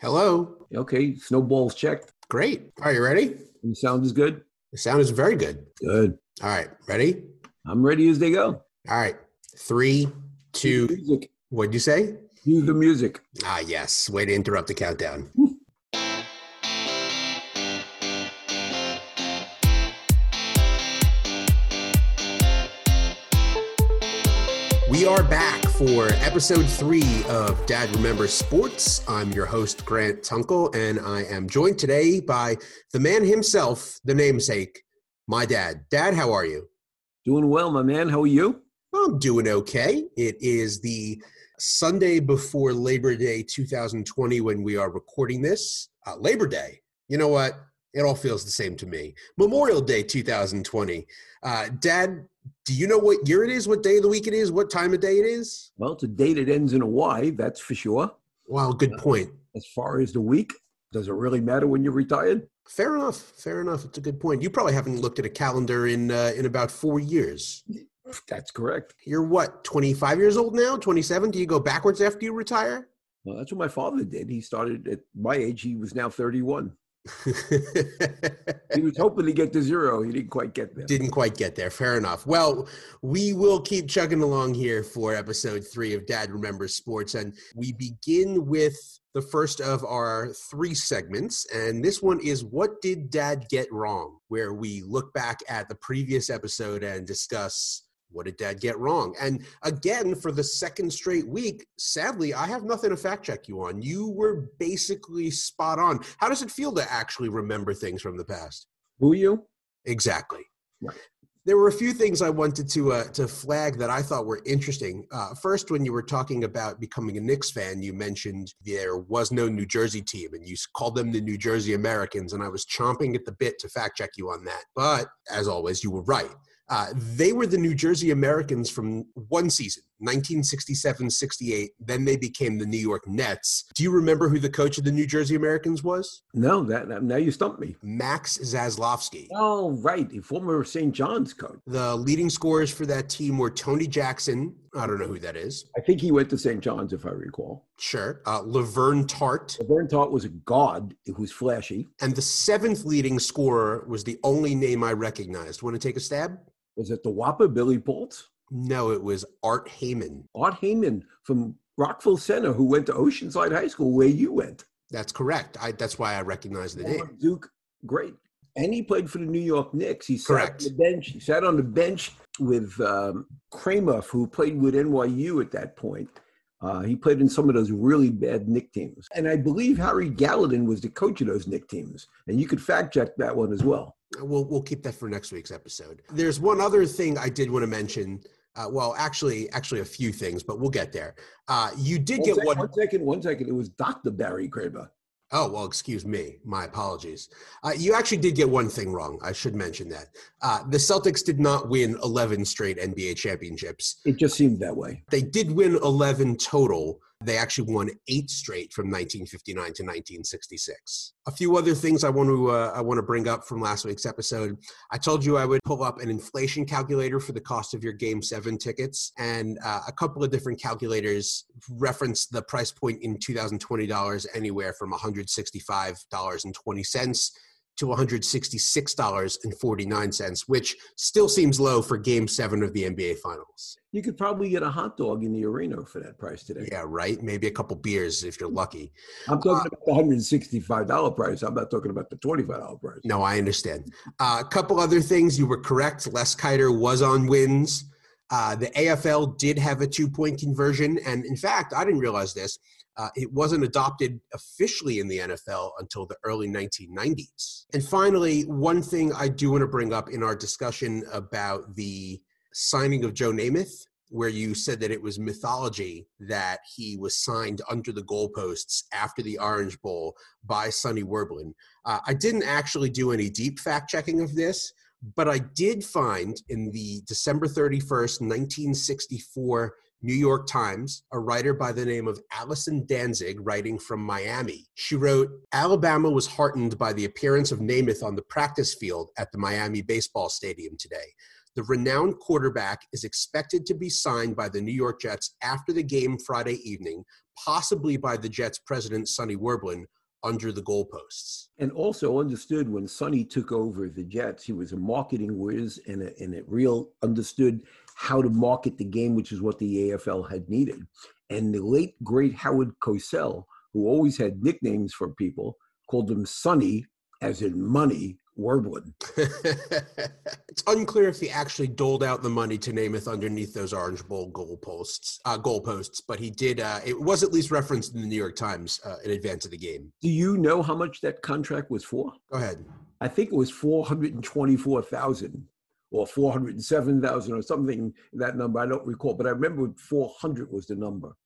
Hello. Okay, snowballs checked. Great. Are you ready? The sound is good. The sound is very good. Good. All right. Ready? I'm ready as they go. All right. Three, two. music. What'd you say? Cue the music. Ah, yes. Way to interrupt the countdown. We are back for episode three of Dad Remembers Sports. I'm your host, Grant Tunkel, and I am joined today by the man himself, the namesake, my dad. Dad, how are you? Doing well, my man. How are you? I'm doing okay. It is the Sunday before Labor Day 2020 when we are recording this. Uh, Labor Day. You know what? It all feels the same to me. Memorial Day 2020. Uh, Dad, do you know what year it is, what day of the week it is, what time of day it is? Well, it's a day that ends in a Y, that's for sure. Wow, good point. As far as the week, does it really matter when you're retired? Fair enough. Fair enough. It's a good point. You probably haven't looked at a calendar in uh, in about four years. That's correct. You're what, 25 years old now? 27? Do you go backwards after you retire? Well, that's what my father did. He started at my age. He was now 31. He was hoping to get to zero. He didn't quite get there. Didn't quite get there. Fair enough. Well, we will keep chugging along here for episode three of Dad Remembers Sports. And we begin with the first of our three segments. And this one is What Did Dad Get Wrong? Where we look back at the previous episode and discuss what did dad get wrong? And again, for the second straight week, sadly, I have nothing to fact check you on. You were basically spot on. How does it feel to actually remember things from the past? Who you? Exactly. Right. There were a few things I wanted to uh, to flag that I thought were interesting. Uh, first, when you were talking about becoming a Knicks fan, you mentioned there was no New Jersey team, and you called them the New Jersey Americans. And I was chomping at the bit to fact check you on that. But as always, you were right. Uh, they were the New Jersey Americans from one season, 1967 68. Then they became the New York Nets. Do you remember who the coach of the New Jersey Americans was? No, that, that- now you stumped me. Max Zaslofsky. Oh, right. The former St. John's coach. The leading scorers for that team were Tony Jackson. I don't know who that is. I think he went to St. John's, if I recall. Sure. Uh, Levern Tart. Levern Tart was a god who's flashy. And the seventh leading scorer was the only name I recognized. Want to take a stab? Was it the Whopper Billy Boltz? No, it was Art Heyman. Art Heyman from Rockville Center, who went to Oceanside High School, where you went. That's correct. I, that's why I recognize the name. Duke, great. And he played for the New York Knicks. He sat Correct. on the bench. He sat on the bench with um, Kramer, who played with NYU at that point. Uh, he played in some of those really bad Knick teams. And I believe Harry Gallatin was the coach of those Knick teams. And you could fact check that one as well. We'll, we'll keep that for next week's episode. There's one other thing I did want to mention. Uh, well, actually, actually a few things, but we'll get there. Uh, you did One get sec- one. one second, one second. It was Dr. Barry Kramer. Oh, well, excuse me. My apologies. Uh, you actually did get one thing wrong. I should mention that. Uh, the Celtics did not win 11 straight NBA championships. It just seemed that way. They did win 11 total. They actually won eight straight from 1959 to 1966. A few other things I want to uh, I want to bring up from last week's episode. I told you I would pull up an inflation calculator for the cost of your Game Seven tickets, and uh, a couple of different calculators reference the price point in 2020 dollars anywhere from 165 dollars and 20 cents to $166.49, which still seems low for game seven of the NBA Finals. You could probably get a hot dog in the arena for that price today. Yeah, right? Maybe a couple beers if you're lucky. I'm talking about the $165 price. I'm not talking about the $25 price. No, I understand. Uh, a couple other things. You were correct. Les Keiter was on wins. Uh, the AFL did have a two point conversion. And in fact, I didn't realize this. Uh, it wasn't adopted officially in the NFL until the early 1990s. And finally, one thing I do want to bring up in our discussion about the signing of Joe Namath, where you said that it was mythology that he was signed under the goalposts after the Orange Bowl by Sonny Werblin. Uh, I didn't actually do any deep fact checking of this, but I did find in the December 31st, 1964 New York Times, a writer by the name of Allison Danzig, writing from Miami. She wrote Alabama was heartened by the appearance of Namath on the practice field at the Miami baseball stadium today. The renowned quarterback is expected to be signed by the New York Jets after the game Friday evening, possibly by the Jets president, Sonny Werblin, under the goalposts. And also understood when Sonny took over the Jets, he was a marketing whiz and, a, and it real understood how to market the game, which is what the AFL had needed. And the late, great Howard Cosell, who always had nicknames for people, called him Sonny, as in money, Werblin. it's unclear if he actually doled out the money to Namath underneath those Orange Bowl goalposts, uh, goalposts, but he did. Uh, it was at least referenced in the New York Times uh, in advance of the game. Do you know how much that contract was for? Go ahead. I think it was four hundred and twenty-four thousand or 407,000 or something that number I don't recall but I remember 400 was the number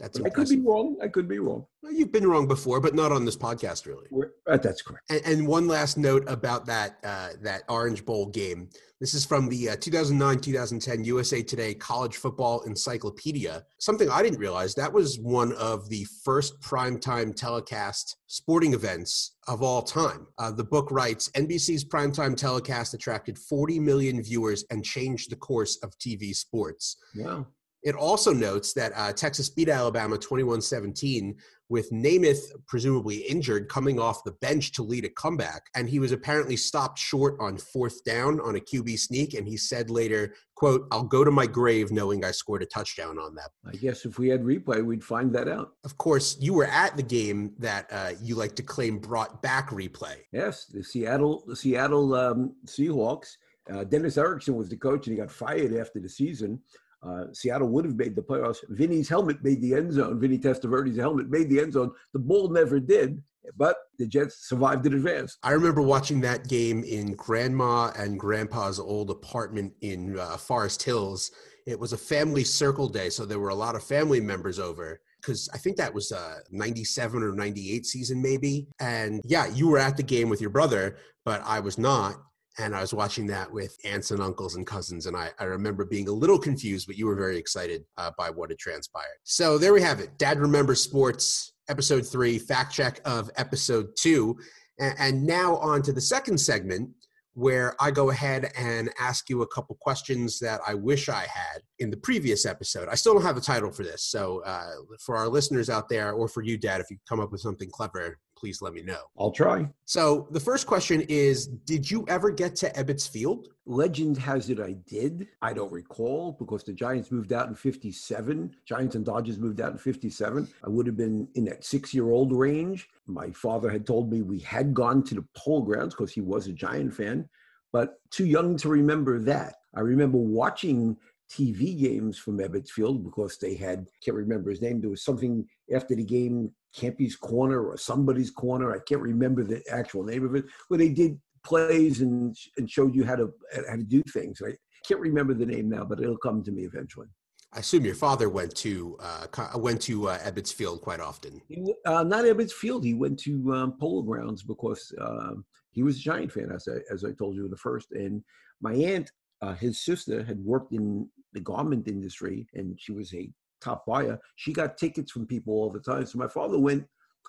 that's I could be wrong. I could be wrong. Well, you've been wrong before, but not on this podcast, really. Uh, that's correct. And, and, one last note about that uh, that Orange Bowl game. This is from the 2009-2010 uh, USA Today College Football Encyclopedia. Something I didn't realize that was one of the first primetime telecast sporting events of all time. Uh, the book writes NBC's primetime telecast attracted 40 million viewers and changed the course of TV sports. Wow. It also notes that uh, Texas beat Alabama 21 17 with Namath presumably injured coming off the bench to lead a comeback. And he was apparently stopped short on fourth down on a QB sneak. And he said later, quote, I'll go to my grave knowing I scored a touchdown on that. I guess if we had replay, we'd find that out. Of course, you were at the game that uh, you like to claim brought back replay. Yes, the Seattle, the Seattle um, Seahawks. Uh, Dennis Erickson was the coach and he got fired after the season. Uh, Seattle would have made the playoffs. Vinny's helmet made the end zone. Vinny Testaverde's helmet made the end zone. The ball never did, but the Jets survived and advanced. I remember watching that game in Grandma and Grandpa's old apartment in uh, Forest Hills. It was a family circle day, so there were a lot of family members over because I think that was a 97 or 98 season, maybe. And yeah, you were at the game with your brother, but I was not and I was watching that with aunts and uncles and cousins, and I, I remember being a little confused, but you were very excited uh, by what had transpired. So there we have it. Dad remembers sports, episode three, fact check of episode two, and, and now on to the second segment where I go ahead and ask you a couple questions that I wish I had in the previous episode. I still don't have a title for this, so uh, for our listeners out there, or for you, Dad, if you come up with something clever, please let me know. I'll try. So the first question is Did you ever get to Ebbets Field? Legend has it I did. I don't recall because the Giants moved out in 57. Giants and Dodgers moved out in 57. I would have been in that six year old range. My father had told me we had gone to the Polo Grounds because he was a Giant fan, but too young to remember that. I remember watching TV games from Ebbets Field because they had, can't remember his name, there was something after the game Campy's Corner or somebody's Corner. I can't remember the actual name of it, where they did plays and and showed you how to how to do things. I can't remember the name now, but it'll come to me eventually. I assume your father went to uh, went to uh, Ebbets Field quite often. He, uh, not Ebbets Field. He went to um, Polo Grounds because um, he was a Giant fan, as I as I told you in the first. And my aunt, uh, his sister, had worked in the garment industry, and she was a top buyer, she got tickets from people all the time. So my father went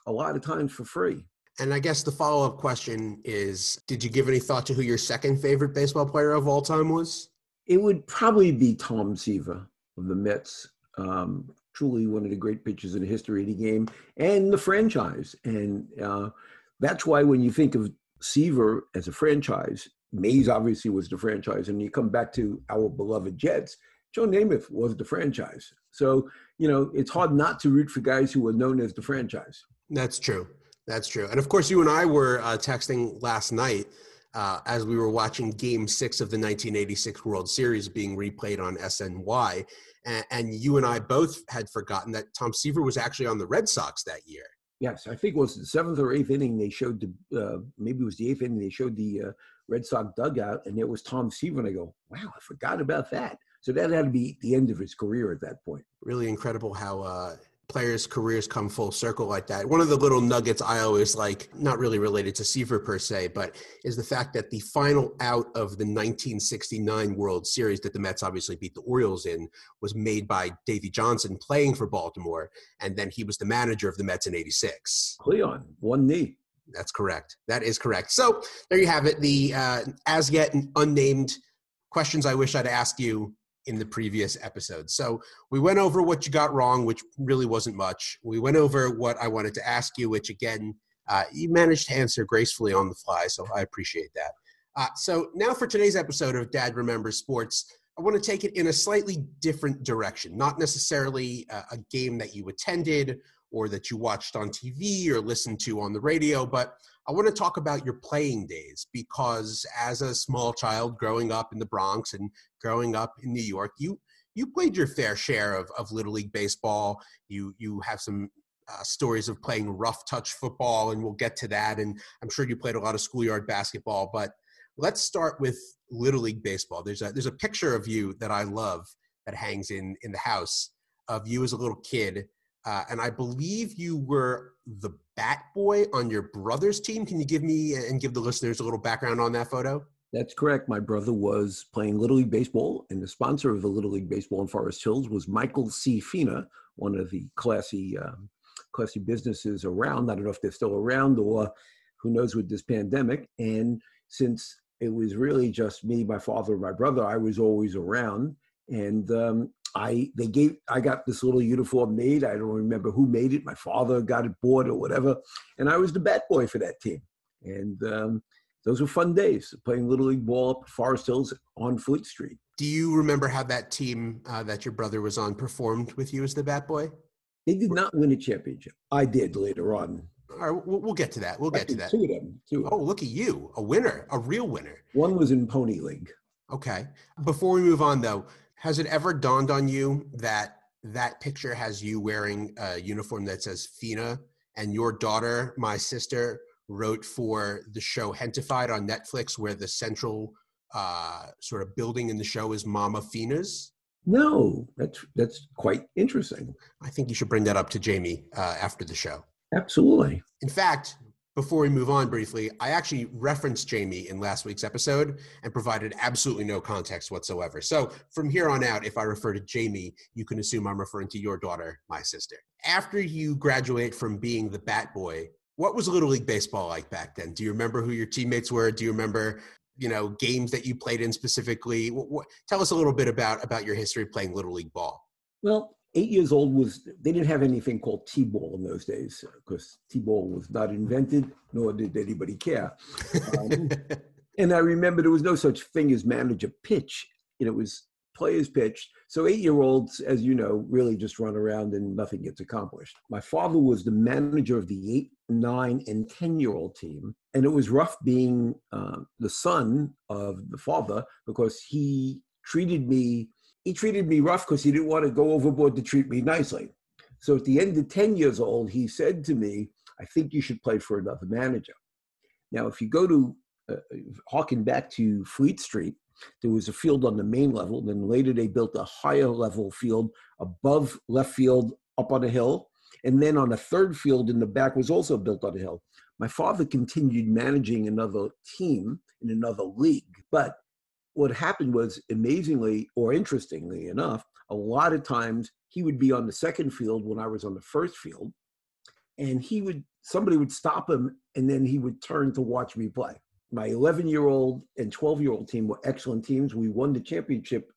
a lot of times for free. And I guess the follow up question is Did you give any thought to who your second favorite baseball player of all time was? It would probably be Tom Seaver of the Mets. Um, truly one of the great pitchers in the history of the game and the franchise. And uh, that's why when you think of Seaver as a franchise, Mays obviously was the franchise. And you come back to our beloved Jets, Joe Namath was the franchise. So, you know, it's hard not to root for guys who were known as the franchise. That's true. That's true. And of course, you and I were uh, texting last night uh, as we were watching game six of the 1986 World Series being replayed on SNY. And, and you and I both had forgotten that Tom Seaver was actually on the Red Sox that year. Yes, I think it was the seventh or eighth inning. They showed the uh, maybe it was the eighth inning. They showed the uh, Red Sox dugout, and there was Tom Seaver. And I go, "Wow, I forgot about that." So that had to be the end of his career at that point. Really incredible how uh, players' careers come full circle like that. One of the little nuggets I always like, not really related to Seaver per se, but is the fact that the final out of the 1969 World Series that the Mets obviously beat the Orioles in was made by Davey Johnson playing for Baltimore, and then he was the manager of the Mets in '86. Cleon, one knee. That's correct. That is correct. So there you have it. The uh, as yet unnamed questions I wish I'd asked you in the previous episode. So we went over what you got wrong, which really wasn't much. We went over what I wanted to ask you, which again, uh, you managed to answer gracefully on the fly. So I appreciate that. Uh, so now for today's episode of Dad Remembers Sports, I want to take it in a slightly different direction, not necessarily a, a game that you attended or that you watched on TV or listened to on the radio, but I want to talk about your playing days because as a small child growing up in the Bronx and growing up in New York, you you played your fair share of, of little league baseball. You you have some uh, stories of playing rough touch football, and we'll get to that. And I'm sure you played a lot of schoolyard basketball. But let's start with little league baseball. There's a there's a picture of you that I love that hangs in in the house of you as a little kid uh, and I believe you were the bat boy on your brother's team. Can you give me and give the listeners a little background on that photo? That's correct. My brother was playing Little League Baseball, and the sponsor of the Little League Baseball in Forest Hills was Michael C. Fina, one of the classy, um, classy businesses around. I don't know if they're still around or who knows with this pandemic. And since it was really just me, my father, and my brother, I was always around. And um, I they gave I got this little uniform made. I don't remember who made it. My father got it bought or whatever, and I was the bat boy for that team. And um, those were fun days playing little league ball up Forest Hills on Fleet Street. Do you remember how that team uh, that your brother was on performed with you as the bat boy? They did not win a championship. I did later on. All right, we'll, we'll get to that. We'll get to that. Two of them. Two of oh, look at you, a winner, a real winner. One was in Pony League. Okay. Before we move on, though, has it ever dawned on you that that picture has you wearing a uniform that says Fina and your daughter, my sister, wrote for the show Gentefied on Netflix, where the central uh, sort of building in the show is Mama Fina's? No, that's that's quite interesting. I think you should bring that up to Jamie uh, after the show. Absolutely. In fact, before we move on briefly, I actually referenced Jamie in last week's episode and provided absolutely no context whatsoever. So from here on out, if I refer to Jamie, you can assume I'm referring to your daughter, my sister. After you graduate from being the bat boy, what was Little League Baseball like back then? Do you remember who your teammates were? Do you remember, you know, games that you played in specifically? What, what, tell us a little bit about about your history playing Little League ball. Well, eight years old was they didn't have anything called t-ball in those days because t-ball was not invented nor did anybody care. Um, and i remember there was no such thing as manager pitch and it was players pitch so eight year olds as you know really just run around and nothing gets accomplished. My father was the manager of the eight nine and ten year old team and it was rough being uh, the son of the father because he treated me he treated me rough because he didn't want to go overboard to treat me nicely. So at the end of 10 years old, he said to me, I think you should play for another manager. Now, if you go to uh, back to Fleet Street, there was a field on the main level. Then later they built a higher level field above left field up on a hill. And then on a third field in the back was also built on a hill. My father continued managing another team in another league, but what happened was amazingly or interestingly enough, a lot of times he would be on the second field when I was on the first field, and he would somebody would stop him and then he would turn to watch me play. My 11 year old and 12 year old team were excellent teams. We won the championship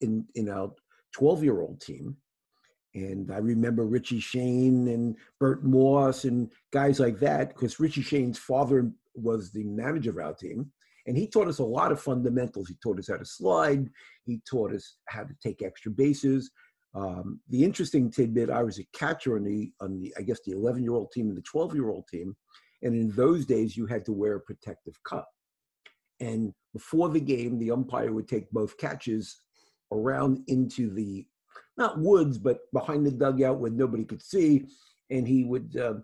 in in our 12 year old team. And I remember Richie Shane and Bert Moss and guys like that, because Richie Shane's father was the manager of our team. And he taught us a lot of fundamentals. He taught us how to slide. He taught us how to take extra bases. Um, the interesting tidbit: I was a catcher on the on the I guess the 11 year old team and the 12 year old team, and in those days you had to wear a protective cup. And before the game, the umpire would take both catches around into the not woods, but behind the dugout where nobody could see, and he would uh,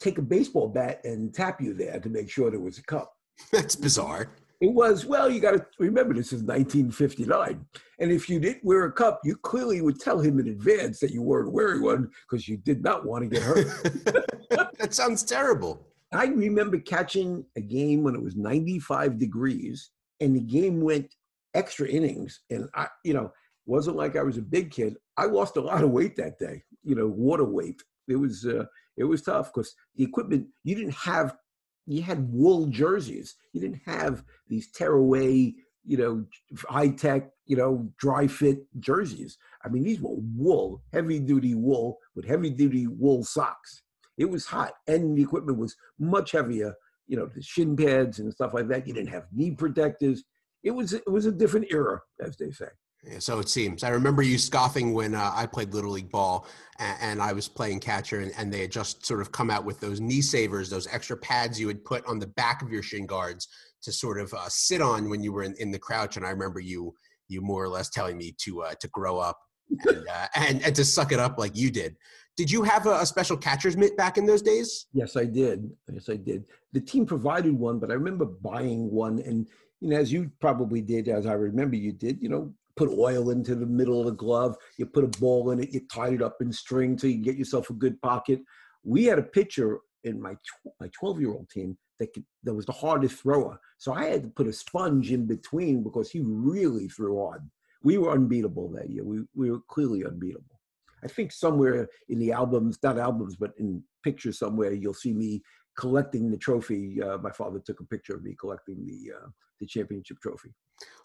take a baseball bat and tap you there to make sure there was a cup. That's bizarre. It was, well, you got to remember this is 1959. And if you didn't wear a cup, you clearly would tell him in advance that you weren't wearing one because you did not want to get hurt. that sounds terrible. I remember catching a game when it was 95 degrees and the game went extra innings. And I, you know, wasn't like I was a big kid. I lost a lot of weight that day, you know, water weight. It was, uh, it was tough because the equipment, you didn't have you had wool jerseys. You didn't have these tearaway you know, high tech, you know, dry fit jerseys. I mean, these were wool, heavy duty wool with heavy duty wool socks. It was hot, and the equipment was much heavier. You know, the shin pads and stuff like that. You didn't have knee protectors. It was it was a different era, as they say. Yeah, so it seems. I remember you scoffing when uh, I played Little League ball and, and I was playing catcher, and, and, they had just sort of come out with those knee savers, those extra pads you would put on the back of your shin guards to sort of uh, sit on when you were in, in the crouch. And I remember you you more or less telling me to uh, to grow up and, uh, and, and to suck it up like you did. Did you have a, a, special catcher's mitt back in those days? Yes, I did. Yes, I did. The team provided one, but I remember buying one, and you know, as you probably did, as I remember you did, you know, put oil into the middle of the glove, you put a ball in it, you tied it up in string so you get yourself a good pocket. We had a pitcher in my tw- my 12 year old team that could, that was the hardest thrower, so I had to put a sponge in between because he really threw hard. We were unbeatable that year. We we were clearly unbeatable. I think somewhere in the albums, not albums, but in pictures somewhere, you'll see me collecting the trophy. Uh, my father took a picture of me collecting the uh, the championship trophy.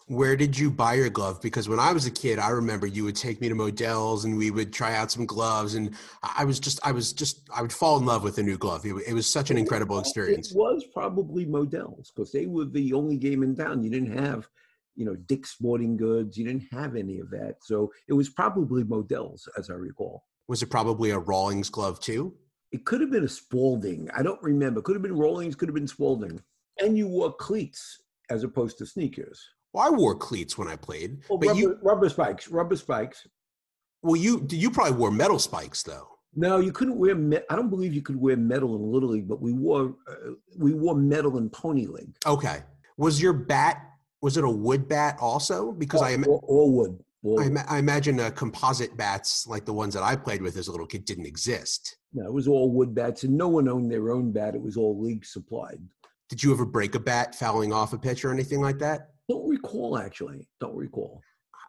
Where did you buy your glove? Because when I was a kid, I remember you would take me to Modell's and we would try out some gloves, and I was just, I was just, I would fall in love with a new glove. It, it was such an incredible experience. It was probably Modell's because they were the only game in town. You didn't have you know, Dick's Sporting Goods. You didn't have any of that. So it was probably Modell's, as I recall. Was it probably a Rawlings glove too? It could have been a Spalding. I don't remember. Could have been Rawlings, could have been Spalding. And you wore cleats as opposed to sneakers. Well, I wore cleats when I played. Well, but rubber, you, rubber spikes, rubber spikes. Well, you you probably wore metal spikes though. No, you couldn't wear. Me- I don't believe you could wear metal in Little League, but we wore uh, we wore metal in Pony League. Okay. Was your bat was it a wood bat also? Because all, I am wood. I, I, imagine uh, composite bats like the ones that I played with as a little kid didn't exist. No, it was all wood bats, and no one owned their own bat. It was all league supplied. Did you ever break a bat fouling off a pitch or anything like that? Don't recall actually. Don't recall.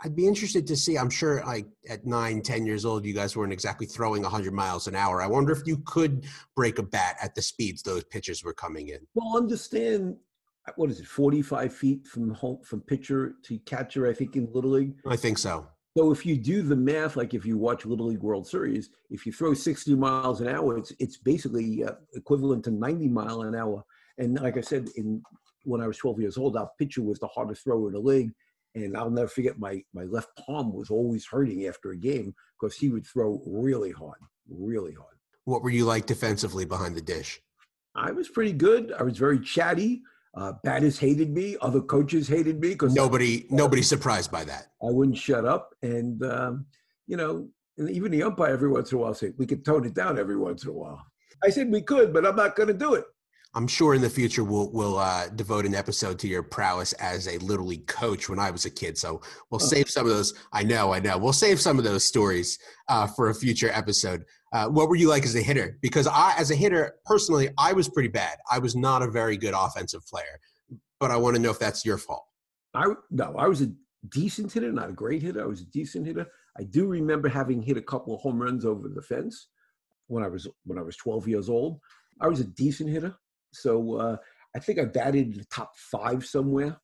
I'd be interested to see. I'm sure, like at nine, ten years old, you guys weren't exactly throwing 100 miles an hour. I wonder if you could break a bat at the speeds those pitches were coming in. Well, understand what is it, 45 feet from home from pitcher to catcher, I think, in Little League? I think so. So if you do the math, like if you watch Little League World Series, if you throw 60 miles an hour, it's it's basically uh, equivalent to 90 mile an hour. And like I said, in when I was 12 years old, our pitcher was the hardest thrower in the league. And I'll never forget my my left palm was always hurting after a game because he would throw really hard, really hard. What were you like defensively behind the dish? I was pretty good. I was very chatty. Uh, batters hated me. Other coaches hated me because nobody nobody surprised by that. I wouldn't shut up, and um, you know, and even the umpire every once in a while said we could tone it down every once in a while. I said we could, but I'm not going to do it. I'm sure in the future we'll we'll uh, devote an episode to your prowess as a little league coach when I was a kid. So we'll oh. save some of those. I know, I know. We'll save some of those stories uh, for a future episode. Uh, what were you like as a hitter? Because I, as a hitter, personally, I was pretty bad. I was not a very good offensive player. But I want to know if that's your fault. I no, I was a decent hitter, not a great hitter. I was a decent hitter. I do remember having hit a couple of home runs over the fence when I was when I was 12 years old. I was a decent hitter, so uh, I think I batted the top five somewhere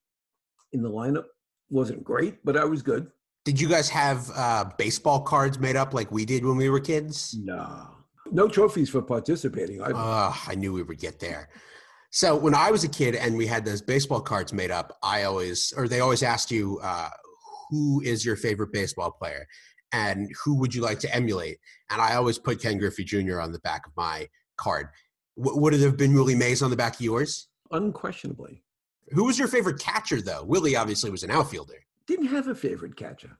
in the lineup. wasn't great, but I was good. Did you guys have uh, baseball cards made up like we did when we were kids? No. No trophies for participating. I, uh, I knew we would get there. So when I was a kid and we had those baseball cards made up, I always, or they always asked you, uh, who is your favorite baseball player? And who would you like to emulate? And I always put Ken Griffey Jr. on the back of my card. W- would it have been Willie Mays on the back of yours? Unquestionably. Who was your favorite catcher, though? Willie obviously was an outfielder didn't have a favorite catcher.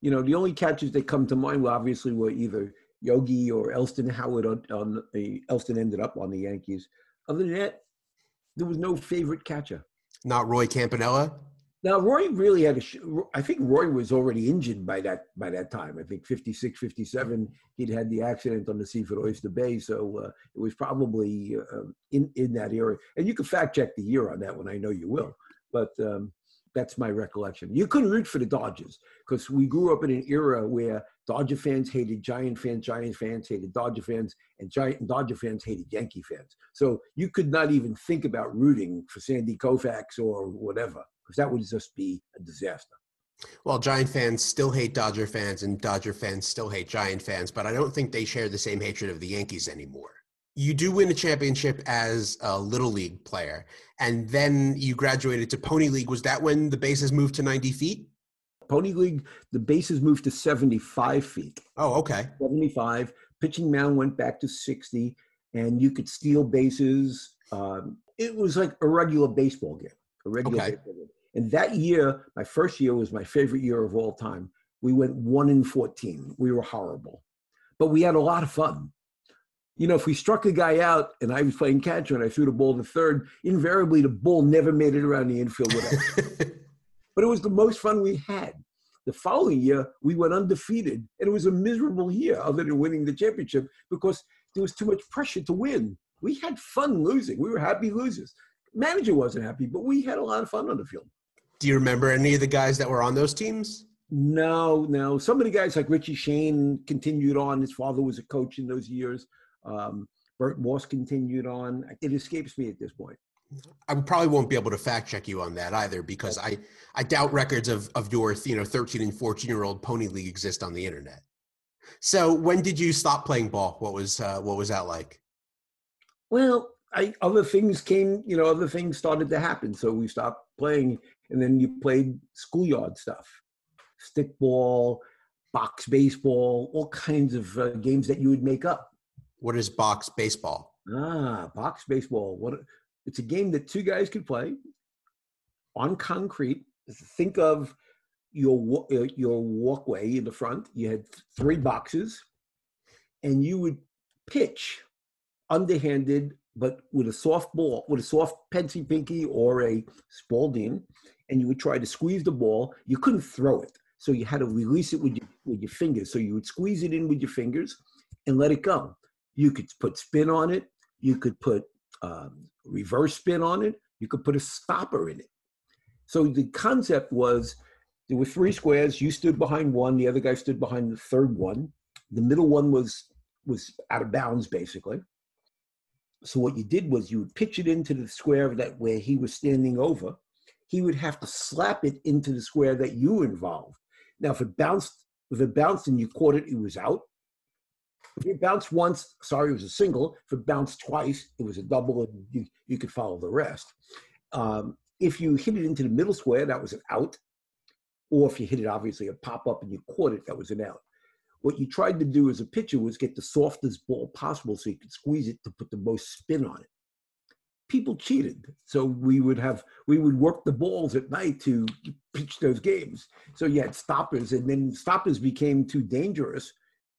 You know, the only catchers that come to mind were obviously were either Yogi or Elston Howard on, on the Elston ended up on the Yankees. Other than that, there was no favorite catcher. Not Roy Campanella. Now Roy really had a. I think Roy was already injured by that by that time. I think 56, 57, he'd had the accident on the Seaford Oyster Bay, so uh, it was probably uh, in in that era. And you can fact check the year on that one. I know you will. But um, that's my recollection. You couldn't root for the Dodgers because we grew up in an era where Dodger fans hated Giant fans, Giant fans hated Dodger fans, and Giant Dodger fans hated Yankee fans. So you could not even think about rooting for Sandy Koufax or whatever. Because that would just be a disaster. Well, Giant fans still hate Dodger fans, and Dodger fans still hate Giant fans, but I don't think they share the same hatred of the Yankees anymore. You do win a championship as a little league player, and then you graduated to Pony League. Was that when the bases moved to 90 feet? Pony League, the bases moved to 75 feet. Oh, okay. 75. Pitching mound went back to 60, and you could steal bases. Um, it was like a regular baseball game. A regular Okay. baseball game. And that year, my first year was my favorite year of all time. We went one in 14. We were horrible, but we had a lot of fun. You know, if we struck a guy out and I was playing catcher and I threw the ball to third, invariably the ball never made it around the infield but it was the most fun we had. The following year, we went undefeated, and it was a miserable year other than winning the championship because there was too much pressure to win. We had fun losing. We were happy losers. Manager wasn't happy, but we had a lot of fun on the field. Do you remember any of the guys that were on those teams? No, no. Some of the guys like Richie Shane continued on. His father was a coach in those years. Um, Bert Moss continued on. It escapes me at this point. I probably won't be able to fact check you on that either because I, I doubt records of, of your you know 13 and 14 year old pony league exist on the internet. So when did you stop playing ball? What was uh, what was that like? Well, I, other things came, you know, other things started to happen. So we stopped playing, and then you played schoolyard stuff, stickball, box baseball, all kinds of uh, games that you would make up. What is box baseball? Ah, box baseball. What? It's a game that two guys could play on concrete. Think of your uh, your walkway in the front. You had three boxes, and you would pitch underhanded, but with a soft ball, with a soft pensy pinky or a Spalding, and you would try to squeeze the ball. You couldn't throw it, so you had to release it with your with your fingers. So you would squeeze it in with your fingers and let it go. You could put spin on it. You could put um, reverse spin on it. You could put a stopper in it. So the concept was there were three squares. You stood behind one. The other guy stood behind the third one. The middle one was was out of bounds basically. So what you did was you would pitch it into the square that where he was standing over. He would have to slap it into the square that you involved. Now, if it bounced, if it bounced and you caught it, it was out. If it bounced once, sorry, it was a single. If it bounced twice, it was a double, and you, you could follow the rest. Um, if you hit it into the middle square, that was an out. Or if you hit it, obviously, a pop up and you caught it, that was an out. What you tried to do as a pitcher was get the softest ball possible so you could squeeze it to put the most spin on it. People cheated, so we would have we would work the balls at night to pitch those games. So you had stoppers, and then stoppers became too dangerous.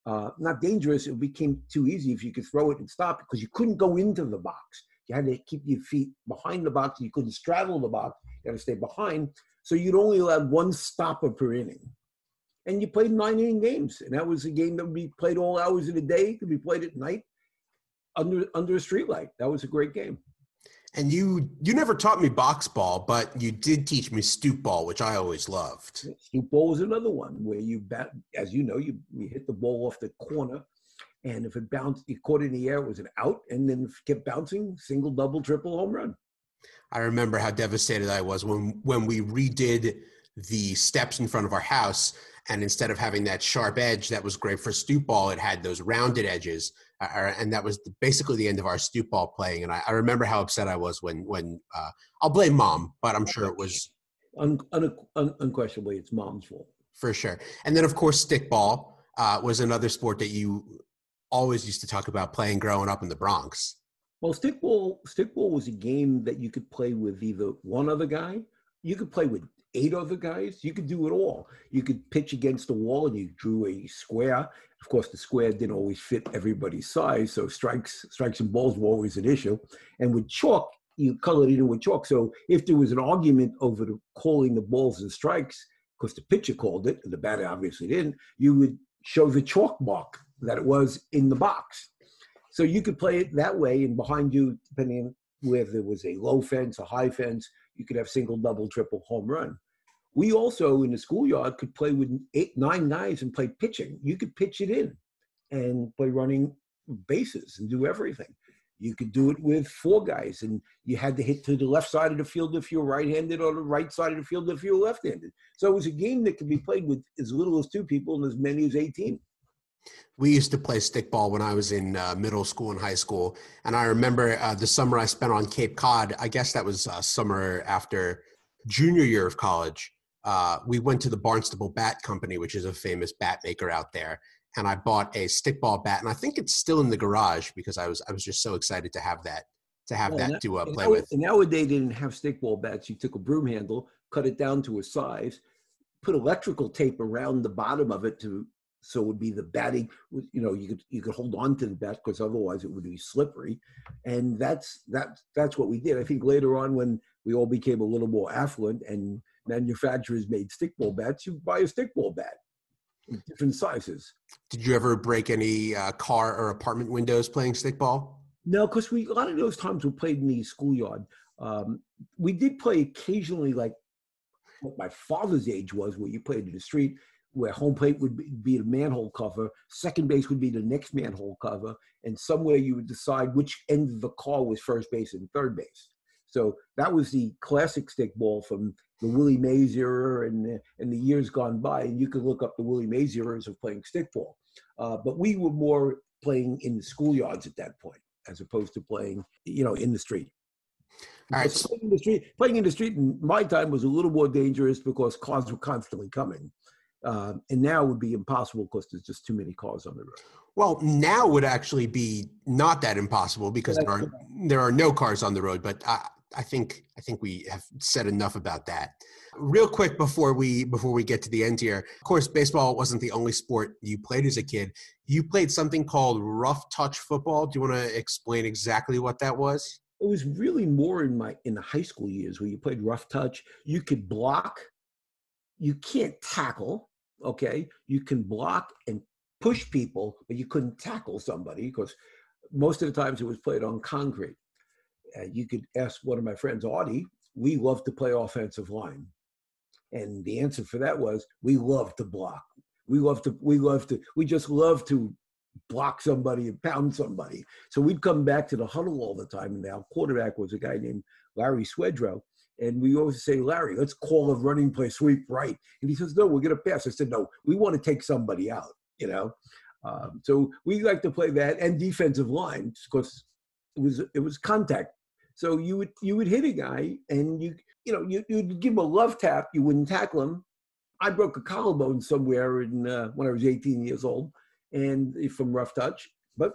Uh, not dangerous; it became too easy if you could throw it and stop because you couldn't go into the box. You had to keep your feet behind the box. You couldn't straddle the box. You had to stay behind. So you'd only allow one stopper per inning and you played nine inning games, and that was a game that would be played all hours of the day. Could be played at night under under a streetlight. That was a great game. And you you never taught me box ball, but you did teach me stoop ball, which I always loved. Stoop ball was another one where you bat, as you know, you, you hit the ball off the corner, and if it bounced, you caught it in the air, it was an out, and then if it kept bouncing, single, double, triple, home run. I remember how devastated I was when when we redid the steps in front of our house, and instead of having that sharp edge that was great for stoop ball, it had those rounded edges, uh, and that was basically the end of our stoop ball playing. And I, I remember how upset I was when when uh, I'll blame mom, but I'm sure it was Un, un, un, unquestionably, it's mom's fault. for sure. And then of course stickball uh, was another sport that you always used to talk about playing growing up in the Bronx. Well, stickball stickball was a game that you could play with either one other guy, you could play with eight other guys, you could do it all. You could pitch against the wall and you drew a square. Of course, the square didn't always fit everybody's size, so strikes strikes and balls were always an issue. And with chalk, you colored it in with chalk. So if there was an argument over the calling the balls and strikes, because the pitcher called it and the batter obviously didn't, you would show the chalk mark that it was in the box. So you could play it that way, and behind you, depending on whether there was a low fence, a high fence, you could have single, double, triple, home run. We also in the schoolyard could play with eight, nine guys and play pitching. You could pitch it in and play running bases and do everything. You could do it with four guys, and you had to hit to the left side of the field if you're right-handed, or the right side of the field if you're left-handed. So it was a game that could be played with as little as two people and as many as 18. We used to play stickball when I was in uh, middle school and high school, and I remember uh, the summer I spent on Cape Cod. I guess that was uh, summer after junior year of college. Uh, we went to the Barnstable Bat Company, which is a famous bat maker out there, and I bought a stickball bat, and I think it's still in the garage because I was I was just so excited to have that to have well, that to uh, play now, with. And nowadays they didn't have stickball bats. You took a broom handle, cut it down to a size, put electrical tape around the bottom of it to so it would be the batting. You know, you could you could hold on to the bat because otherwise it would be slippery, and that's that that's what we did. I think later on when we all became a little more affluent and manufacturers made stickball bats, you buy a stickball bat different sizes. Did you ever break any uh, car or apartment windows playing stickball? No, because we a lot of those times we played in the schoolyard. Um, we did play occasionally, like what my father's age was, where you played in the street, where home plate would be the manhole cover, second base would be the next manhole cover, and somewhere you would decide which end of the car was first base and third base. So that was the classic stick ball from the Willie Mays era and the, and the years gone by. And you could look up the Willie Mays eras of playing stickball. Uh, but we were more playing in the schoolyards at that point, as opposed to playing, you know, in the street. Right. Playing in the street, playing in the street in my time was a little more dangerous because cars were constantly coming. Uh, and now would be impossible because there's just too many cars on the road. Well, now would actually be not that impossible because there are there are no cars on the road. But I, I think I think we have said enough about that. Real quick before we before we get to the end here. Of course, baseball wasn't the only sport you played as a kid. You played something called rough touch football. Do you want to explain exactly what that was? It was really more in my in the high school years where you played rough touch. You could block. You can't tackle. Okay, you can block and push people, but you couldn't tackle somebody because most of the times it was played on concrete uh, you could ask one of my friends, Audie, we love to play offensive line. And the answer for that was, we love to block. We love to, we love to, we just love to block somebody and pound somebody. So we'd come back to the huddle all the time. And our quarterback was a guy named Larry Swedrow. And we always say, Larry, let's call a running play sweep right. And he says, no, we're going to pass. I said, no, we want to take somebody out, you know? Um, so we like to play that and defensive line because it was, it was contact so you would you would hit a guy and you you know you you'd give him a love tap. You wouldn't tackle him. I broke a collarbone somewhere in uh, when I was 18 years old, and from rough touch. But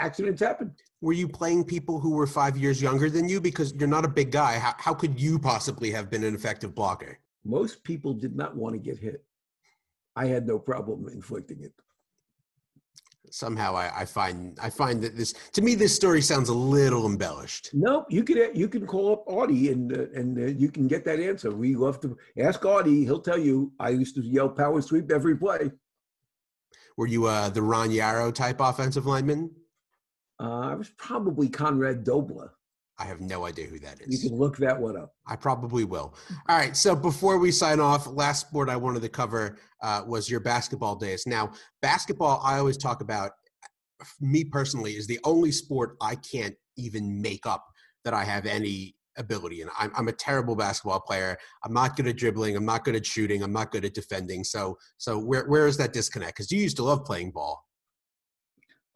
accidents happen. Were you playing people who were five years younger than you? Because you're not a big guy. How, how could you possibly have been an effective blocker? Most people did not want to get hit. I had no problem inflicting it somehow I, I, find I find that this to me this story sounds a little embellished. No, you can you can call up Audie and uh, and uh, you can get that answer. We love to ask Audie; he'll tell you. I used to yell power sweep every play. Were you uh, the Ron Yary type offensive lineman? Uh, I was probably Conrad Dobler. I have no idea who that is. You can look that one up. I probably will. All right. So before we sign off, last sport I wanted to cover uh, was your basketball days. Now, basketball, I always talk about, me personally, is the only sport I can't even make up that I have any ability in. I'm, I'm a terrible basketball player. I'm not good at dribbling. I'm not good at shooting. I'm not good at defending. So, so where, where is that disconnect? Because you used to love playing ball.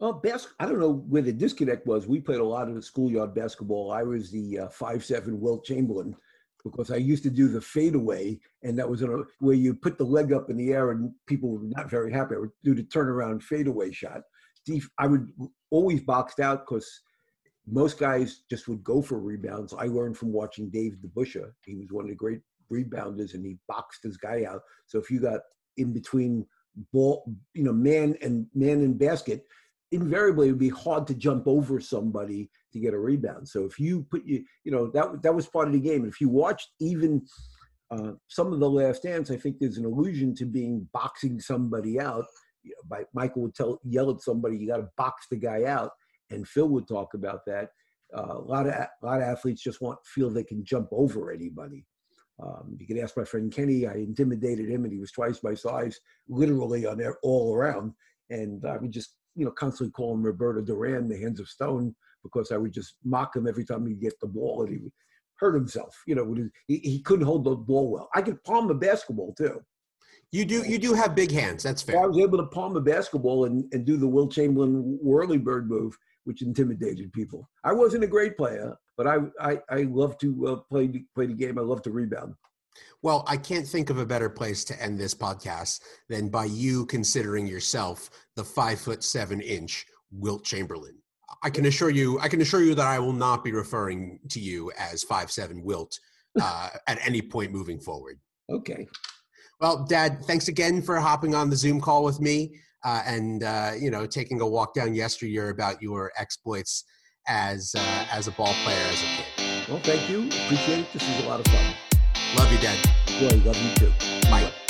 Well, bas- I don't know where the disconnect was. We played a lot of the schoolyard basketball. I was the uh, five seven Wilt Chamberlain because I used to do the fadeaway, and that was a, where you put the leg up in the air, and people were not very happy. I would do the turnaround fadeaway shot. Steve, I would always boxed out because most guys just would go for rebounds. I learned from watching Dave DeBusschere. He was one of the great rebounders, and he boxed his guy out. So if you got in between ball, you know, man and man and basket, invariably it would be hard to jump over somebody to get a rebound. So if you put you, you know, that that was part of the game. If you watched even uh, some of the Last Dance, I think there's an allusion to being boxing somebody out. You know, by Michael would tell yell at somebody, you got to box the guy out, and Phil would talk about that. Uh, a lot of a lot of athletes just want feel they can jump over anybody. Um, you could ask my friend Kenny. I intimidated him, and he was twice my size, literally on all around. And I would just you know, constantly call him Roberto Duran, the hands of stone, because I would just mock him every time he'd get the ball and he would hurt himself. You know, he, he couldn't hold the ball well. I could palm a basketball too. You do you do have big hands. That's fair. So I was able to palm a basketball and, and do the Wilt Chamberlain whirly bird move, which intimidated people. I wasn't a great player, but I I, I love to uh, play play the game. I love to rebound. Well, I can't think of a better place to end this podcast than by you considering yourself the five foot seven inch Wilt Chamberlain. I can assure you, I can assure you that I will not be referring to you as five seven Wilt uh, at any point moving forward. Okay. Well, Dad, thanks again for hopping on the Zoom call with me uh, and uh, you know taking a walk down yesteryear about your exploits as uh, as a ball player as a kid. Well, thank you. Appreciate it. This was a lot of fun. Love you, Dad. Boy, love you too. Bye.